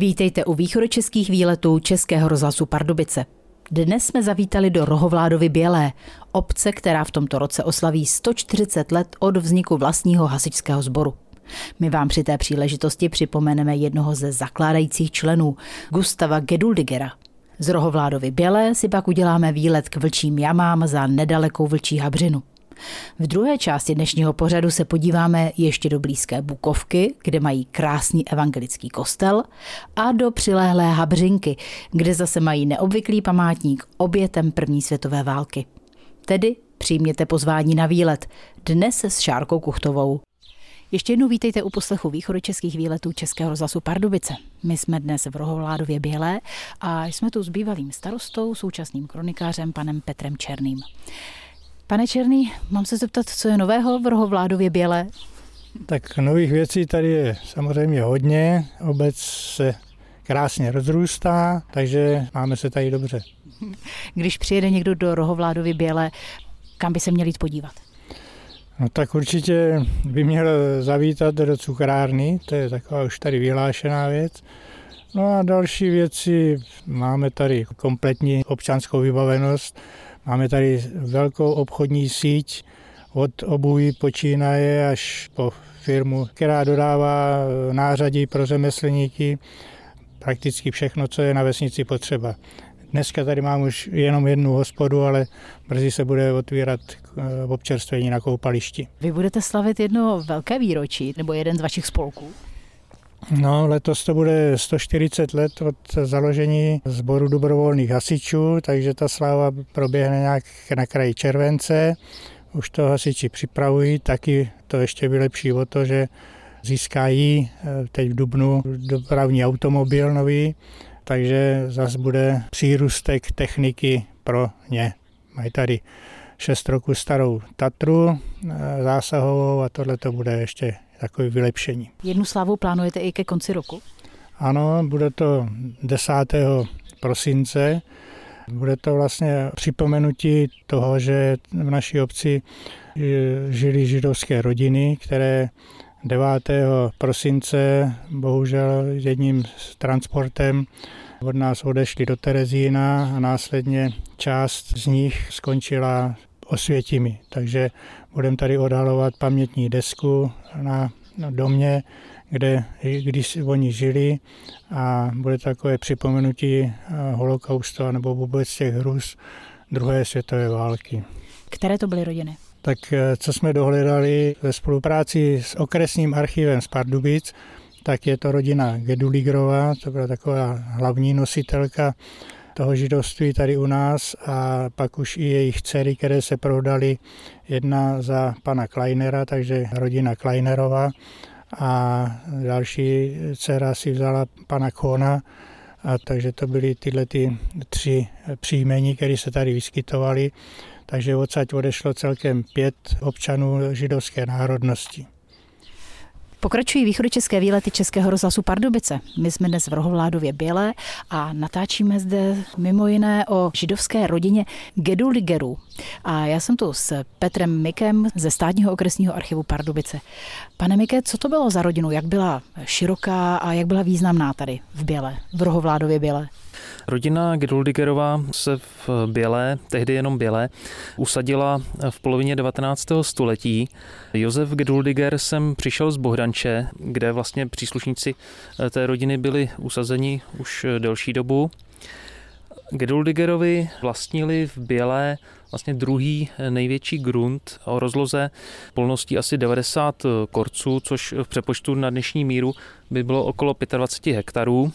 Vítejte u východočeských výletů Českého rozhlasu Pardubice. Dnes jsme zavítali do Rohovládovy Bělé, obce, která v tomto roce oslaví 140 let od vzniku vlastního hasičského sboru. My vám při té příležitosti připomeneme jednoho ze zakládajících členů, Gustava Geduldigera. Z Rohovládovy Bělé si pak uděláme výlet k vlčím jamám za nedalekou vlčí habřinu. V druhé části dnešního pořadu se podíváme ještě do blízké Bukovky, kde mají krásný evangelický kostel, a do přilehlé Habřinky, kde zase mají neobvyklý památník obětem první světové války. Tedy přijměte pozvání na výlet, dnes s Šárkou Kuchtovou. Ještě jednou vítejte u poslechu východočeských výletů Českého rozhlasu Pardubice. My jsme dnes v Rohovládově Bělé a jsme tu s bývalým starostou, současným kronikářem panem Petrem Černým. Pane Černý, mám se zeptat, co je nového v Rohovládově Bělé? Tak nových věcí tady je samozřejmě hodně. Obec se krásně rozrůstá, takže máme se tady dobře. Když přijede někdo do Rohovládovy Bělé, kam by se měl jít podívat? No tak určitě by měl zavítat do cukrárny, to je taková už tady vyhlášená věc. No a další věci, máme tady kompletní občanskou vybavenost, máme tady velkou obchodní síť, od obuví počínaje až po firmu, která dodává nářadí pro řemeslníky, prakticky všechno, co je na vesnici potřeba. Dneska tady mám už jenom jednu hospodu, ale brzy se bude otvírat eh, občerstvení na koupališti. Vy budete slavit jedno velké výročí, nebo jeden z vašich spolků? No, letos to bude 140 let od založení sboru dobrovolných hasičů, takže ta sláva proběhne nějak na kraji července. Už to hasiči připravují, taky to ještě vylepší o to, že získají eh, teď v Dubnu dopravní automobil nový, takže zase bude přírůstek techniky pro ně. Mají tady 6 roku starou Tatru eh, zásahovou a tohle to bude ještě takové vylepšení. Jednu slávu plánujete i ke konci roku? Ano, bude to 10. prosince. Bude to vlastně připomenutí toho, že v naší obci žili židovské rodiny, které 9. prosince bohužel jedním s transportem od nás odešli do Terezína a následně část z nich skončila osvětimi. Takže budeme tady odhalovat pamětní desku na domě, kde když oni žili a bude takové připomenutí eh, holokaustu nebo vůbec těch hrůz druhé světové války. Které to byly rodiny? Tak eh, co jsme dohledali ve spolupráci s okresním archivem z Pardubic, tak je to rodina Geduligrova, to byla taková hlavní nositelka toho židovství tady u nás a pak už i jejich dcery, které se prodali, jedna za pana Kleinera, takže rodina Kleinerova a další dcera si vzala pana Kona, a takže to byly tyhle ty tři příjmení, které se tady vyskytovaly. Takže odsaď odešlo celkem pět občanů židovské národnosti. Pokračují východočeské výlety Českého rozhlasu Pardubice. My jsme dnes v Rohovládově Bělé a natáčíme zde mimo jiné o židovské rodině Geduligerů. A já jsem tu s Petrem Mikem ze státního okresního archivu Pardubice. Pane Mike, co to bylo za rodinu? Jak byla široká a jak byla významná tady v Běle, v Rohovládově Běle? Rodina Geduldigerová se v Bělé, tehdy jenom Bělé, usadila v polovině 19. století. Josef Geduldiger sem přišel z Bohdanče, kde vlastně příslušníci té rodiny byli usazeni už delší dobu. Geduldigerovi vlastnili v Bělé vlastně druhý největší grunt o rozloze polností asi 90 korců, což v přepočtu na dnešní míru by bylo okolo 25 hektarů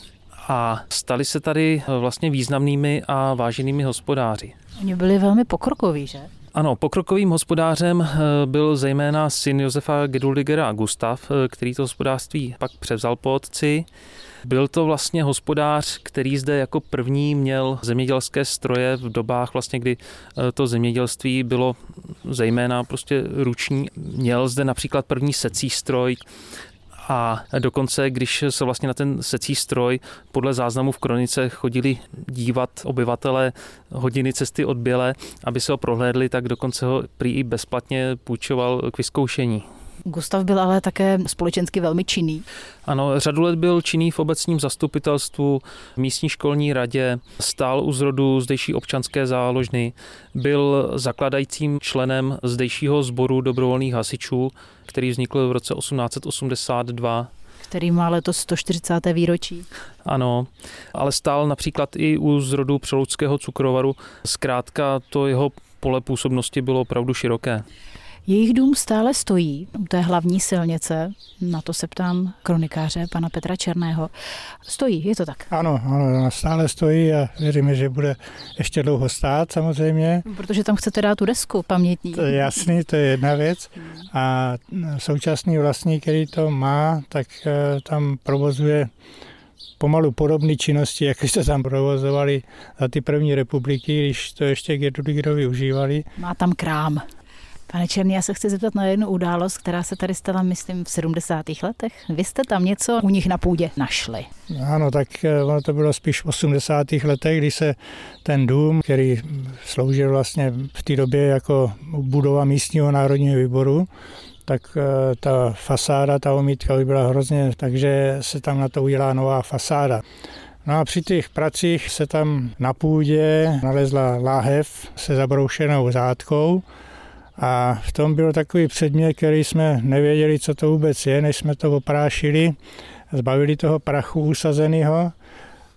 a stali se tady vlastně významnými a váženými hospodáři. Oni byli velmi pokrokoví, že? Ano, pokrokovým hospodářem eh, byl zejména syn Josefa Geduldigera Gustav, eh, který to hospodářství pak převzal po otci. Byl to vlastně hospodář, který zde jako první měl zemědělské stroje v dobách vlastně, kdy eh, to zemědělství bylo zejména prostě ruční. Měl zde například první secí stroj, a dokonce, když se vlastně na ten secí stroj podle záznamu v kronice chodili dívat obyvatele hodiny cesty od Běle, aby se ho prohlédli, tak dokonce ho prý i bezplatně půjčoval k vyzkoušení. Gustav byl ale také společensky velmi činný. Ano, řadu let byl činný v obecním zastupitelstvu, v místní školní radě, stál u zrodu zdejší občanské záložny, byl zakladajícím členem zdejšího sboru dobrovolných hasičů, který vznikl v roce 1882 který má letos 140. výročí. Ano, ale stál například i u zrodu přeloudského cukrovaru. Zkrátka to jeho pole působnosti bylo opravdu široké. Jejich dům stále stojí u té hlavní silnice, na to se ptám kronikáře pana Petra Černého. Stojí, je to tak? Ano, ano, stále stojí a věříme, že bude ještě dlouho stát samozřejmě. Protože tam chcete dát tu desku pamětní. To je jasný, to je jedna věc. A současný vlastník, který to má, tak eh, tam provozuje pomalu podobné činnosti, jak se tam provozovali za ty první republiky, když to ještě Gertrudigerovi užívali. Má tam krám. Pane Černý, já se chci zeptat na jednu událost, která se tady stala, myslím, v 70. letech. Vy jste tam něco u nich na půdě našli. Ano, tak eh, ono to bylo spíš v 80. letech, kdy se ten dům, který sloužil vlastně v té době jako budova místního národního výboru, tak eh, ta fasáda, ta omítka by byla hrozně, takže se tam na to udělá nová fasáda. No a při těch pracích se tam na půdě nalezla láhev se zabroušenou zátkou a v tom byl takový předmět, který jsme nevěděli, co to vůbec je, než jsme to oprášili, zbavili toho prachu usazeného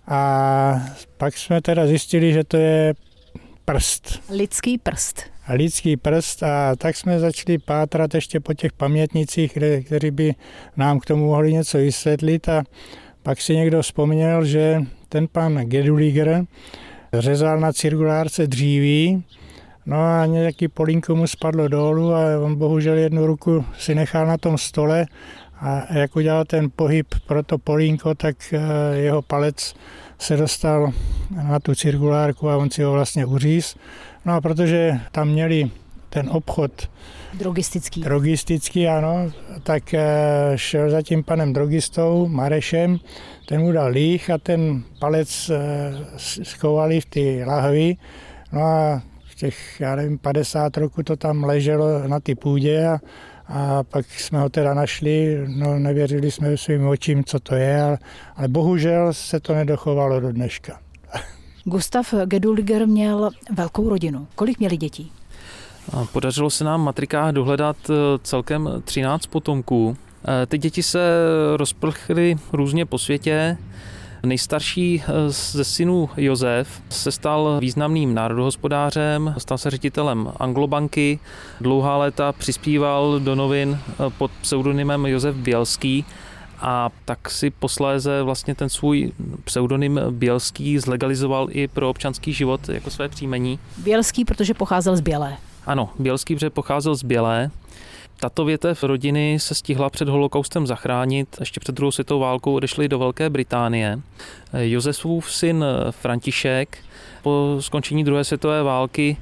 a pak jsme teda zjistili, že to je prst. Lidský prst. A lidský prst a tak jsme začali pátrat ještě po těch pamětnicích, kde, kteří by nám k tomu mohli něco vysvětlit a pak si někdo vzpomněl, že ten pan Geduliger řezal na cirkulárce dříví No a nějaký polínko mu spadlo dolů a on bohužel jednu ruku si nechal na tom stole a jak udělal ten pohyb pro to polínko, tak eh, jeho palec se dostal na tu cirkulárku a on si ho vlastně uříz. No a protože tam měli ten obchod drogistický, drogistický ano, tak eh, šel za tím panem drogistou Marešem, ten mu dal líh a ten palec eh, schovali v ty lahvi. No a těch, já nevím, 50 roku to tam leželo na ty půdě a, a pak jsme ho teda našli, no nevěřili jsme svým očím, co to je, ale, ale bohužel se to nedochovalo do dneška. Gustav Gedulger měl velkou rodinu. Kolik měli dětí? Podařilo se nám matrikách dohledat eh, celkem 13 potomků. Eh, ty děti se rozprchly různě po světě. Nejstarší eh, ze synů Josef se stal významným národohospodářem, stal se ředitelem Anglobanky, dlouhá léta přispíval do novin eh, pod pseudonymem Josef Bělský a tak si posléze vlastně ten svůj pseudonym Bělský zlegalizoval i pro občanský život jako své příjmení. Bělský, protože pocházel z Bělé. Ano, Bělský, protože pocházel z Bělé. Tato větev rodiny se stihla před holokaustem zachránit. Ještě před druhou světovou válkou odešli do Velké Británie. Josefův syn František po skončení druhé světové války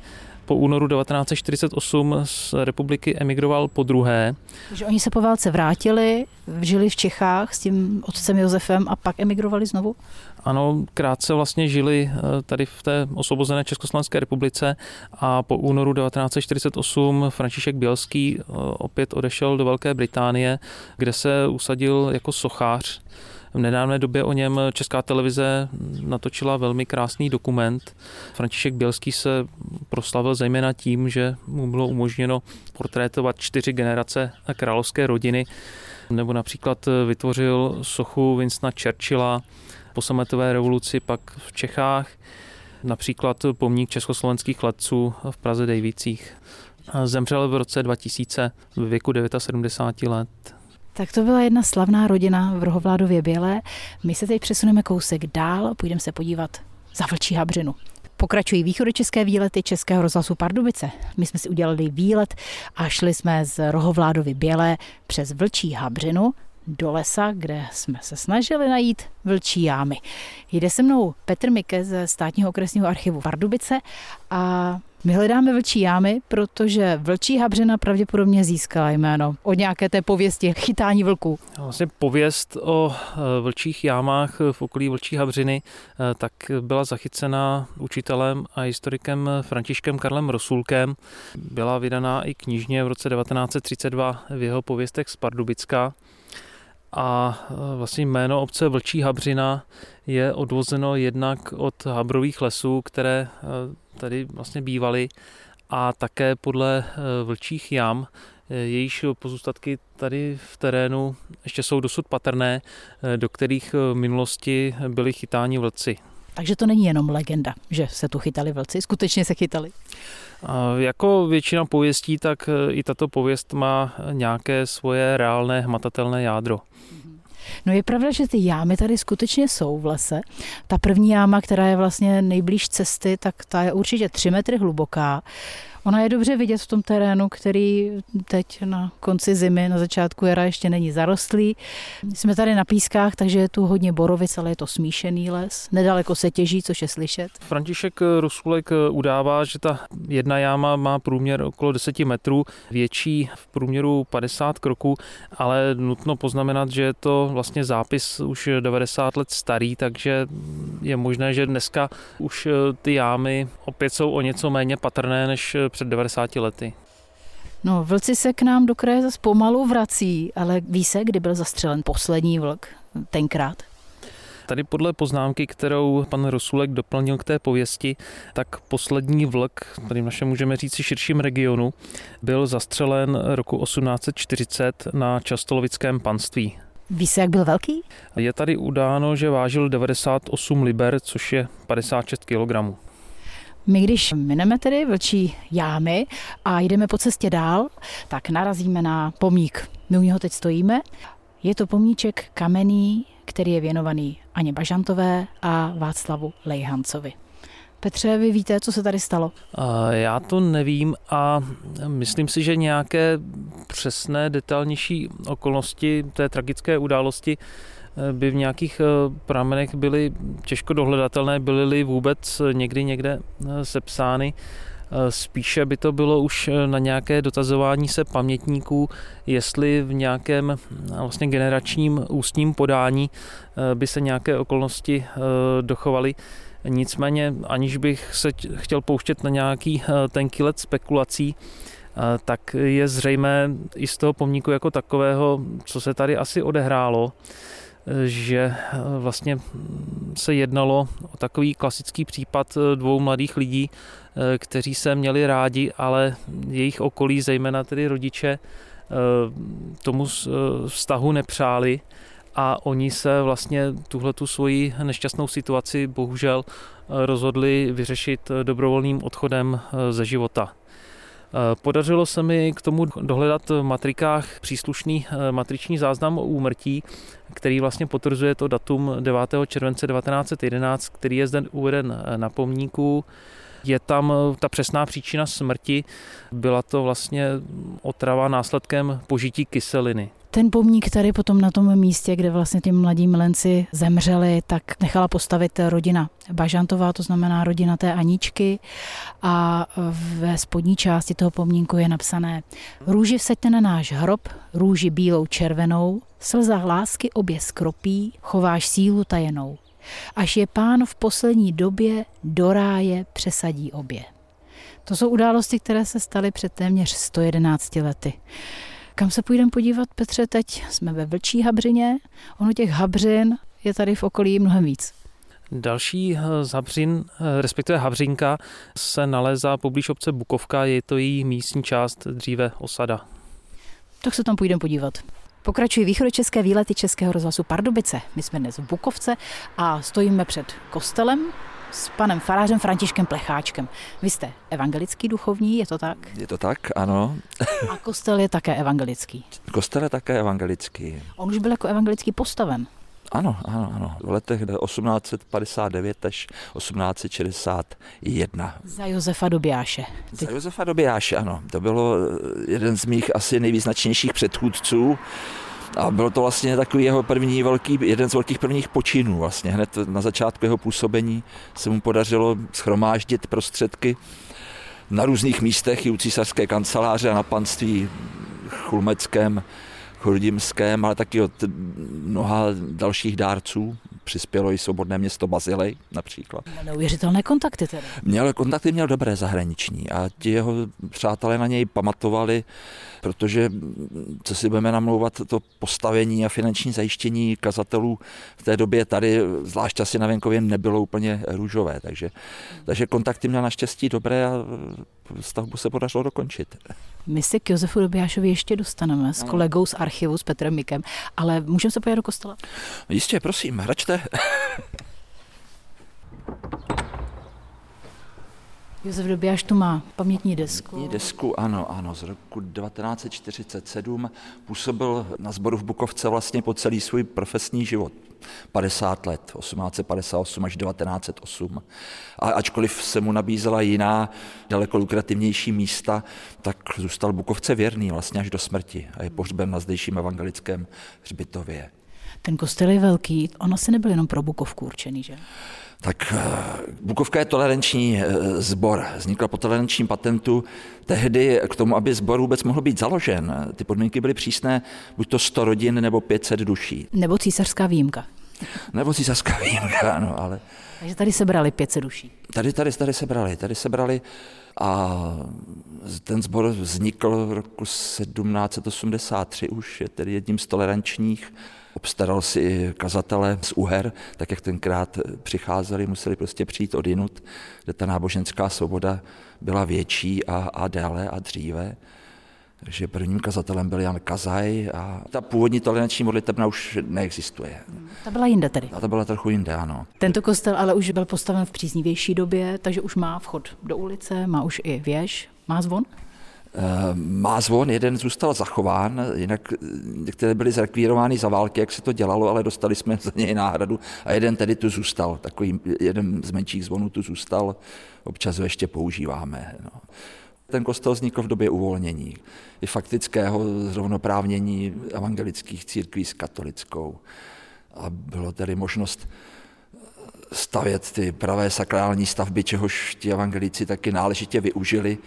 po únoru 1948 z republiky emigroval po druhé. Že oni se po válce vrátili, žili v Čechách s tím otcem Josefem a pak emigrovali znovu? Ano, krátce vlastně žili eh, tady v té osvobozené Československé republice a po únoru 1948 František Bělský eh, opět odešel do Velké Británie, kde se usadil jako sochář. V nedávné době o něm Česká televize natočila velmi krásný dokument. František Bělský se proslavil zejména tím, že mu bylo umožněno portrétovat čtyři generace královské rodiny, nebo například vytvořil sochu Winstona Churchilla, po sametové revoluci pak v Čechách, například pomník československých letců v Praze Dejvících. Zemřel v roce 2000 ve věku 79 let. Tak to byla jedna slavná rodina v Rohovládově Bělé. My se teď přesuneme kousek dál půjdeme se podívat za Vlčí Habřinu. Pokračují východočeské výlety Českého rozhlasu Pardubice. My jsme si udělali výlet a šli jsme z Rohovládovy Bělé přes Vlčí Habřinu do lesa, kde jsme se snažili najít vlčí jámy. Jde se mnou Petr Mike ze státního okresního archivu Pardubice a My hledáme vlčí jámy, protože vlčí habřina pravděpodobně získala jméno od nějaké té pověsti chytání vlků. Vlastně pověst o e, vlčích jámách v okolí vlčí habřiny e, tak byla zachycena učitelem a historikem Františkem Karlem Rosulkem. Byla vydaná i knižně v roce 1932 v jeho pověstech z Pardubická a e, vlastně jméno obce Vlčí Habřina je odvozeno jednak od habrových lesů, které tady vlastně bývaly a také podle eh, vlčích jam, eh, jejíž pozůstatky tady v terénu ještě jsou dosud patrné, eh, do kterých v minulosti byli chytáni vlci. Takže to není jenom legenda, že se tu chytali vlci, skutečně se chytali. Jako většina pověstí, tak i tato pověst má nějaké svoje reálné hmatatelné jádro. No je pravda, že ty jámy tady skutečně jsou v lese. Ta první jáma, která je vlastně nejblíž cesty, tak ta je určitě 3 metry hluboká. Ona je dobře vidět v tom terénu, který teď na konci zimy, na začátku jara ještě není zarostlý. Jsme tady na pískách, takže je tu hodně borovic, ale je to smíšený les. Nedaleko se těží, což je slyšet. František Rusulek udává, že ta jedna jáma má průměr okolo 10 metrů, větší v průměru 50 kroků, ale nutno poznamenat, že je to vlastně zápis už 90 let starý, takže je možné, že dneska už ty jámy opět jsou o něco méně patrné než před 90 lety. No, vlci se k nám do kraje zase pomalu vrací, ale ví se, kdy byl zastřelen poslední vlk tenkrát? Tady podle poznámky, kterou pan Rosulek doplnil k té pověsti, tak poslední vlk, tady v našem můžeme říct širším regionu, byl zastřelen roku 1840 na Častolovickém panství. Ví se, jak byl velký? Je tady udáno, že vážil 98 liber, což je 56 kg. My když mineme tedy vlčí jámy a jdeme po cestě dál, tak narazíme na pomník. My u něho teď stojíme. Je to pomníček kamenný, který je věnovaný Aně Bažantové a Václavu Lejhancovi. Petře, vy víte, co se tady stalo? Já to nevím a myslím si, že nějaké přesné, detailnější okolnosti té tragické události by v nějakých eh, pramenech byly těžko dohledatelné, byly-li vůbec někdy někde eh, sepsány. Eh, spíše by to bylo už na nějaké dotazování se pamětníků, jestli v nějakém vlastně generačním ústním podání by se nějaké okolnosti dochovaly. Nicméně, aniž bych se chtěl pouštět na nějaký tenký let spekulací, tak je zřejmé i z toho pomníku jako takového, co se tady asi odehrálo, že eh, vlastně se jednalo o takový klasický případ eh, dvou mladých lidí, eh, kteří se měli rádi, ale jejich okolí, zejména tedy rodiče, tomu vztahu nepřáli a oni se vlastně tuhle tu svoji nešťastnou situaci bohužel rozhodli vyřešit dobrovolným odchodem ze života. Eh, podařilo se mi k tomu dohledat v matrikách příslušný eh, matriční záznam o úmrtí, který vlastně potvrzuje to datum 9. července 1911, který je zde uveden eh, na pomníku. Je tam ta přesná příčina smrti, byla to vlastně otrava následkem požití kyseliny. Ten pomník tady potom na tom místě, kde vlastně ti mladí milenci zemřeli, tak nechala postavit rodina Bažantová, to znamená rodina té Aničky a ve spodní části toho pomníku je napsané Růži vsaďte na náš hrob, růži bílou červenou, slzách lásky obě skropí, chováš sílu tajenou. Až je pán v poslední době do ráje přesadí obě. To jsou události, které se staly před téměř 111 lety. Kam se půjdeme podívat, Petře, teď jsme ve Vlčí Habřině. Ono těch Habřin je tady v okolí mnohem víc. Další eh, z Habřin, eh, respektive Habřinka, se nalézá poblíž obce Bukovka, je to její místní část, dříve osada. Tak se tam půjdeme podívat. Pokračují východočeské výlety Českého rozhlasu Pardubice. My jsme dnes v Bukovce a stojíme před kostelem, s panem farářem Františkem Plecháčkem. Vy jste evangelický duchovní, je to tak? Je to tak, ano. A kostel je také evangelický. Kostel je také evangelický. On už byl jako evangelický postaven. Ano, ano, ano. V letech 1859 až 1861. Za Josefa Dobijáše. Za Josefa Dobijáše, ano. To bylo jeden z mých asi nejvýznačnějších předchůdců. A byl to vlastně takový jeho první velký, jeden z velkých prvních počinů vlastně. Hned na začátku jeho působení se mu podařilo schromáždit prostředky na různých místech i u císařské kanceláře a na panství chulmeckém, churdimském, ale taky od mnoha dalších dárců. Přispělo i svobodné město Bazilej například. Neuvěřitelné kontakty tedy. Měl kontakty, měl dobré zahraniční a ti jeho přátelé na něj pamatovali, protože, co si budeme namlouvat, to postavení a finanční zajištění kazatelů v té době tady, zvlášť asi na venkově, nebylo úplně růžové. Takže, takže kontakty měl naštěstí dobré a stavbu se podařilo dokončit. My se k Josefu Dobijášovi ještě dostaneme s kolegou z archivu, s Petrem Mikem, ale můžeme se podívat do kostela? Jistě, prosím, hračte. Josef Dobijáš tu má pamětní desku. Pamětní desku, ano, ano, z roku 1947 působil na sboru v Bukovce vlastně po celý svůj profesní život. 50 let, 1858 až 1908. A ačkoliv se mu nabízela jiná, daleko lukrativnější místa, tak zůstal Bukovce věrný vlastně až do smrti a je pohřben na zdejším evangelickém hřbitově. Ten kostel je velký, ono se nebyl jenom pro Bukovku určený, že? Tak eh, Bukovka je toleranční sbor. Eh, Vznikla po tolerančním patentu tehdy k tomu, aby sbor vůbec mohl být založen. Ty podmínky byly přísné, buď to 100 rodin nebo 500 duší. Nebo císařská výjimka. Nebo císařská výjimka, ano, ale... Takže tady se brali 500 duší. Tady, tady, tady se brali, tady se brali a ten sbor vznikl v roku 1783 už, je tedy jedním z tolerančních obstaral si kazatele z Uher, tak jak tenkrát přicházeli, museli prostě přijít od jinut, kde ta náboženská svoboda byla větší a, a déle a dříve. Takže prvním kazatelem byl Jan Kazaj a ta původní toleranční modlitebna už neexistuje. Ta byla jinde tedy. A ta byla trochu jinde, ano. Tento kostel ale už byl postaven v příznivější době, takže už má vchod do ulice, má už i věž, má zvon? Eh, má zvon, jeden zůstal zachován, jinak některé byly zrekvírovány za války, jak se to dělalo, ale dostali jsme za něj náhradu a jeden tedy tu zůstal, takový jeden z menších zvonů tu zůstal, občas ho ještě používáme. No. Ten kostel vznikl v době uvolnění, i faktického zrovnoprávnění evangelických církví s katolickou. A bylo tedy možnost stavět ty pravé sakrální stavby, čehož ti evangelici taky náležitě využili.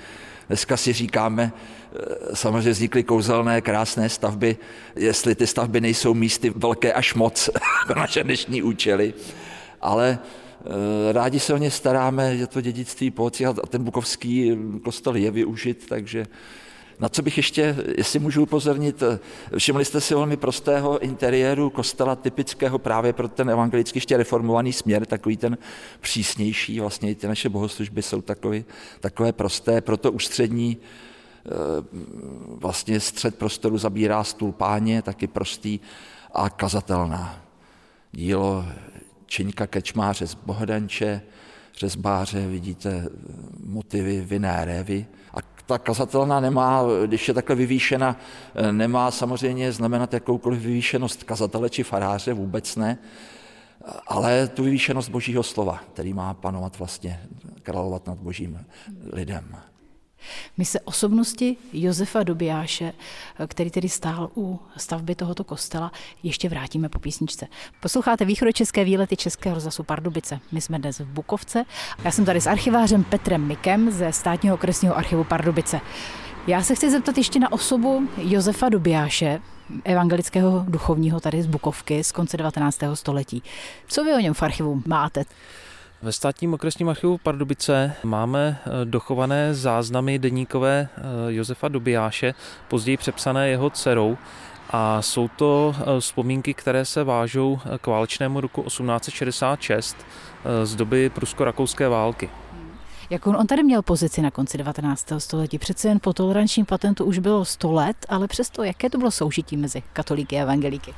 Dneska si říkáme, eh, samozřejmě vznikly kouzelné, krásné stavby, jestli ty stavby nejsou místy velké až moc pro naše dnešní účely, ale eh, rádi se o ně staráme, je to dědictví po a ten bukovský kostel je využit, takže na co bych ještě, jestli můžu upozornit, všimli jste si velmi prostého interiéru kostela typického právě pro ten evangelicky ještě reformovaný směr, takový ten přísnější, vlastně i ty naše bohoslužby jsou takové, takové prosté, proto ústřední eh, vlastně střed prostoru zabírá stůl páně, taky prostý a kazatelná. Dílo Čeňka Kečmáře z Bohdanče, řezbáře, vidíte motivy vinné révy, ta kazatelna nemá, když je takhle vyvýšena, nemá samozřejmě znamenat jakoukoliv vyvýšenost kazatele či faráře, vůbec ne, ale tu vyvýšenost božího slova, který má panovat vlastně, královat nad božím lidem. My se osobnosti Josefa Dobijáše, který tedy stál u stavby tohoto kostela, ještě vrátíme po písničce. Posloucháte východočeské výlety Českého rozhlasu Pardubice. My jsme dnes v Bukovce. Já jsem tady s archivářem Petrem Mikem ze státního okresního archivu Pardubice. Já se chci zeptat ještě na osobu Josefa Dobijáše, evangelického duchovního tady z Bukovky z konce 19. století. Co vy o něm v archivu máte? Ve státním okresním archivu Pardubice máme eh, dochované záznamy deníkové eh, Josefa Dobijáše, později přepsané jeho dcerou. A jsou to eh, vzpomínky, které se vážou k válečnému roku 1866 z doby prusko-rakouské války. Jakou on tady měl pozici na konci 19. století? Přece jen po tolerančním patentu už bylo 100 let, ale přesto jaké to bylo soužití mezi katolíky a evangelíky?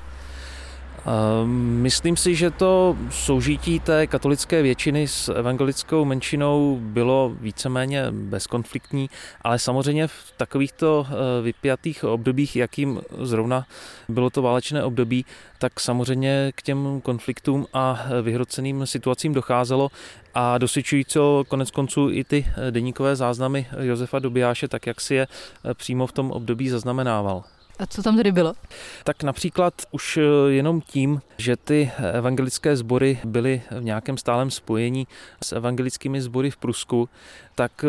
Ehm, myslím si, že to soužití té katolické většiny s evangelickou menšinou bylo víceméně bezkonfliktní, ale samozřejmě v takovýchto eh, vypjatých obdobích, jakým zrovna bylo to válečné období, tak samozřejmě k těm konfliktům a vyhroceným situacím docházelo a dosvědčují co konec konců i ty deníkové záznamy Josefa Dobijáše, tak jak si je eh, přímo v tom období zaznamenával. A co tam tedy bylo? Tak například už eh, jenom tím, že ty evangelické sbory byly v nějakém stálem spojení s evangelickými sbory v Prusku, tak eh,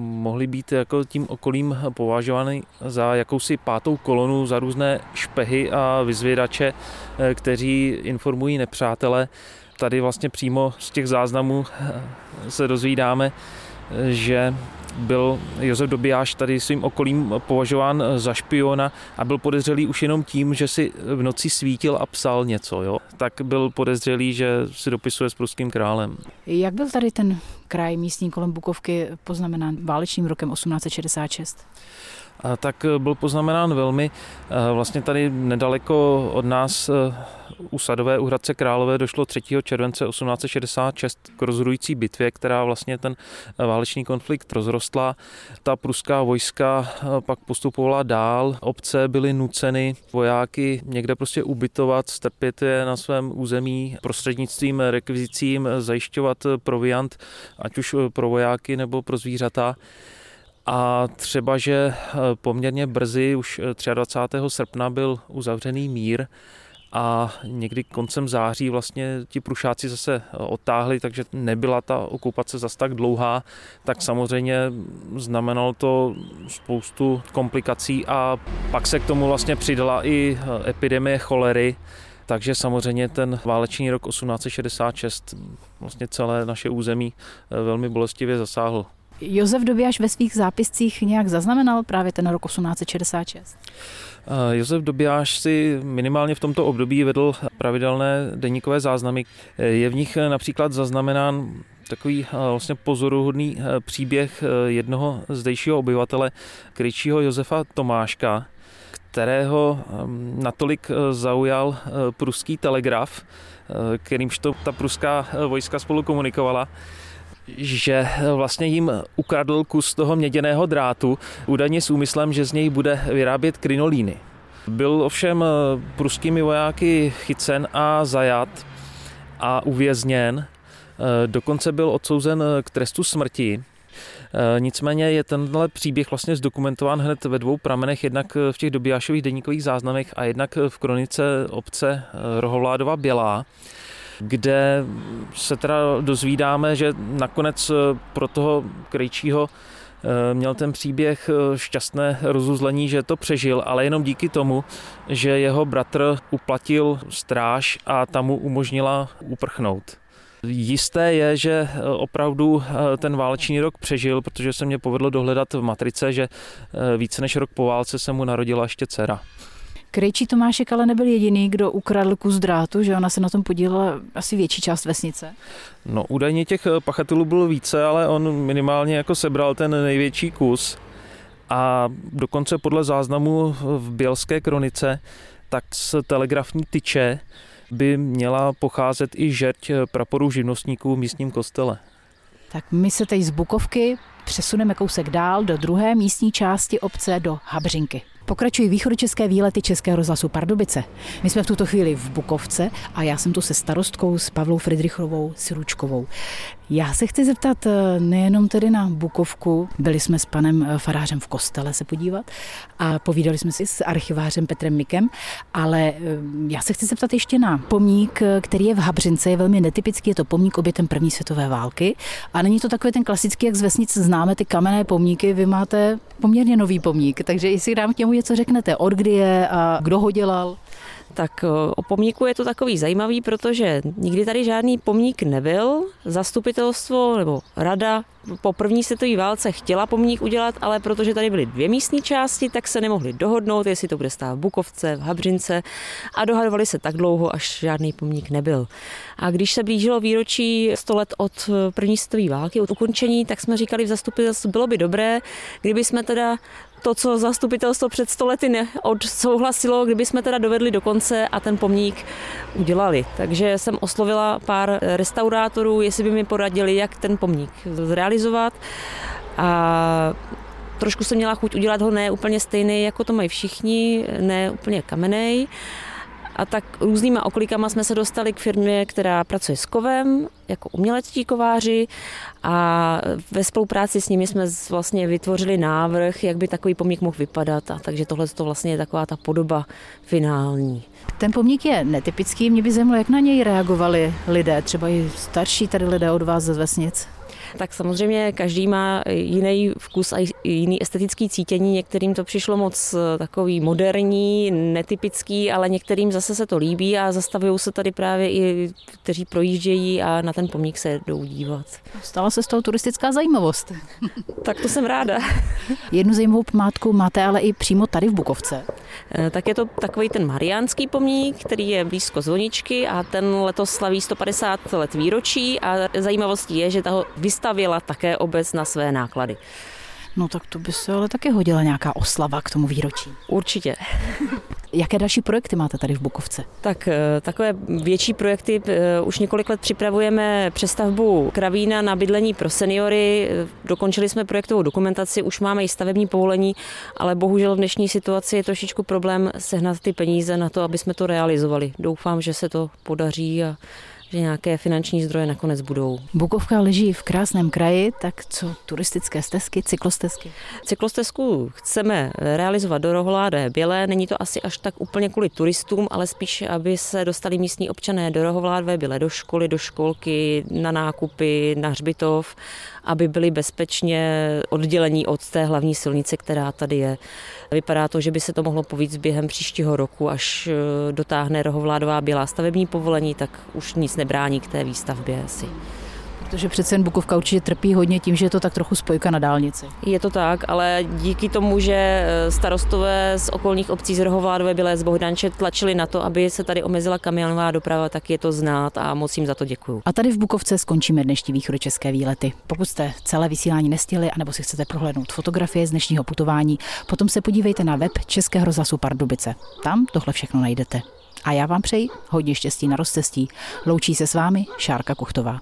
mohly být jako tím okolím považovány za jakousi pátou kolonu, za různé špehy a vyzvědače, eh, kteří informují nepřátele. Tady vlastně přímo z těch záznamů se dozvídáme, že byl Josef Dobijáš tady svým okolím považován za špiona a byl podezřelý už jenom tím, že si v noci svítil a psal něco. Jo? Tak byl podezřelý, že si dopisuje s pruským králem. Jak byl tady ten kraj místní kolem Bukovky poznamenán válečným rokem 1866? Tak eh, byl poznamenán velmi. Eh, vlastně tady nedaleko od nás eh, u Sadové u Hradce Králové došlo 3. července 1866 k rozhodující bitvě, která vlastně ten válečný konflikt rozrostla. Ta pruská vojska pak postupovala dál, obce byly nuceny vojáky někde prostě ubytovat, strpět je na svém území prostřednictvím rekvizicím, zajišťovat proviant, ať už pro vojáky nebo pro zvířata. A třeba, že eh, poměrně brzy, už 23. Eh, srpna byl uzavřený mír a někdy koncem září vlastně ti prušáci zase eh, odtáhli, takže nebyla ta okupace zas tak dlouhá, tak samozřejmě znamenalo to spoustu komplikací a pak se k tomu vlastně přidala i epidemie cholery, takže samozřejmě ten válečný rok 1866 vlastně celé naše území velmi bolestivě zasáhl. Josef Dobijáš ve svých zápiscích nějak zaznamenal právě ten rok 1866? Eh, Josef Dobijáš si minimálně v tomto období vedl pravidelné deníkové záznamy. Eh, je v nich například zaznamenán takový eh, vlastně pozoruhodný příběh jednoho zdejšího obyvatele, kryčího Josefa Tomáška, kterého ehm, natolik zaujal pruský telegraf, kterýmž to ta pruská vojska spolu komunikovala, že vlastně jim ukradl kus toho měděného drátu, údajně s úmyslem, že z něj bude vyrábět krinolíny. Byl ovšem pruskými vojáky chycen a zajat a uvězněn. Dokonce byl odsouzen k trestu smrti. Nicméně je tenhle příběh vlastně zdokumentován hned ve dvou pramenech, jednak v těch dobijášových deníkových záznamech a jednak v kronice obce Rohovládova Bělá kde se teda dozvídáme, že nakonec eh, pro toho krejčího eh, měl ten příběh eh, šťastné rozuzlení, že to přežil, ale jenom díky tomu, že jeho bratr uplatil stráž a tam mu umožnila uprchnout. Jisté je, že opravdu ten válečný rok přežil, protože se mě povedlo dohledat v matrice, že více než rok po válce se mu narodila ještě dcera. Krejčí Tomášek ale nebyl jediný, kdo ukradl kus drátu, že ona se na tom podílela asi větší část vesnice. No údajně těch eh, pachatelů bylo více, ale on minimálně jako sebral ten největší kus. A dokonce podle záznamu v Bělské kronice, tak z telegrafní tyče by měla pocházet i žerť eh, praporů živnostníků v místním kostele. Tak my se teď z Bukovky přesuneme kousek dál do druhé místní části obce do Habřinky. Pokračují východočeské výlety Českého rozhlasu Pardubice. My jsme v tuto chvíli v Bukovce a já jsem tu se starostkou s Pavlou Friedrichovou Siručkovou. Já se chci zeptat eh, nejenom tedy na Bukovku, byli jsme s panem eh, farářem v kostele se podívat a povídali jsme si s archivářem Petrem Mikem, ale eh, já se chci zeptat ještě na pomník, který je v Habřince, je velmi netypický, je to pomník obětem první světové války a není to takový ten klasický, jak z vesnic známe ty kamenné pomníky, vy máte poměrně nový pomník, takže jestli nám k němu něco řeknete, od kdy je a kdo ho dělal? Tak eh, o pomníku je to takový zajímavý, protože nikdy tady žádný pomník nebyl. Zastupitelstvo nebo rada po první světové válce chtěla pomník udělat, ale protože tady byly dvě místní části, tak se nemohli dohodnout, jestli to bude stát v Bukovce, v Habřince a dohadovali se tak dlouho, až žádný pomník nebyl. A když se blížilo výročí 100 let od eh, první světové války, od ukončení, tak jsme říkali v zastupitelstvu, bylo by dobré, kdyby jsme teda to, co zastupitelstvo před stolety neodsouhlasilo, kdyby jsme teda dovedli do konce a ten pomník udělali. Takže jsem oslovila pár restaurátorů, jestli by mi poradili, jak ten pomník zrealizovat. A trošku jsem měla chuť udělat ho ne úplně stejný, jako to mají všichni, ne úplně kamenej. A tak různýma oklikama jsme se dostali k firmě, která pracuje s kovem, jako umělečtí kováři a ve spolupráci s nimi jsme vlastně vytvořili návrh, jak by takový pomník mohl vypadat. A takže tohle to vlastně je taková ta podoba finální. Ten pomník je netypický, mě by zajímalo, jak na něj reagovali lidé, třeba i starší tady lidé od vás ze vesnic. Tak samozřejmě každý má jiný vkus a jiný estetický cítění. Některým to přišlo moc eh, takový moderní, netypický, ale některým zase se to líbí a zastavují se tady právě i, kteří projíždějí a na ten pomník se jdou dívat. Stala se z toho turistická zajímavost. tak to jsem ráda. Jednu zajímavou památku máte ale i přímo tady v Bukovce. Eh, tak je to takový ten mariánský pomník, který je blízko zvoničky a ten letos slaví 150 let výročí a zajímavostí je, že ta vystavěla také obec na své náklady. No tak to by se ale taky hodila nějaká oslava k tomu výročí. Určitě. Jaké další projekty máte tady v Bukovce? Tak eh, takové větší projekty. Eh, už několik let připravujeme přestavbu kravína na bydlení pro seniory. Eh, dokončili jsme projektovou dokumentaci, už máme i stavební povolení, ale bohužel v dnešní situaci je trošičku problém sehnat ty peníze na to, aby jsme to realizovali. Doufám, že se to podaří a že nějaké finanční zdroje nakonec budou. Bukovka leží v krásném kraji, tak co turistické stezky, cyklostezky? Cyklostezku chceme realizovat do Rohovládé Bělé. Není to asi až tak úplně kvůli turistům, ale spíš, aby se dostali místní občané do Rohovládé Bělé, do školy, do školky, na nákupy, na hřbitov, aby byli bezpečně oddělení od té hlavní silnice, která tady je. Vypadá to, že by se to mohlo povíct během příštího roku, až eh, dotáhne Rohovládová Bělá stavební povolení, tak už nic nebrání k té výstavbě asi. Protože přece jen Bukovka určitě trpí hodně tím, že je to tak trochu spojka na dálnici. Je to tak, ale díky tomu, že eh, starostové z okolních obcí z Rohovládové Bělé z Bohdanče tlačili na to, aby se tady omezila kamionová doprava, tak je to znát a moc jim za to děkuju. A tady v Bukovce skončíme dnešní východočeské výlety. Pokud jste celé vysílání nestihli, anebo si chcete prohlédnout fotografie z dnešního putování, potom se podívejte na web Českého rozhlasu Pardubice. Tam tohle všechno najdete. A já vám přeji hodně štěstí na rozcestí. Loučí se s vámi Šárka Kuchtová.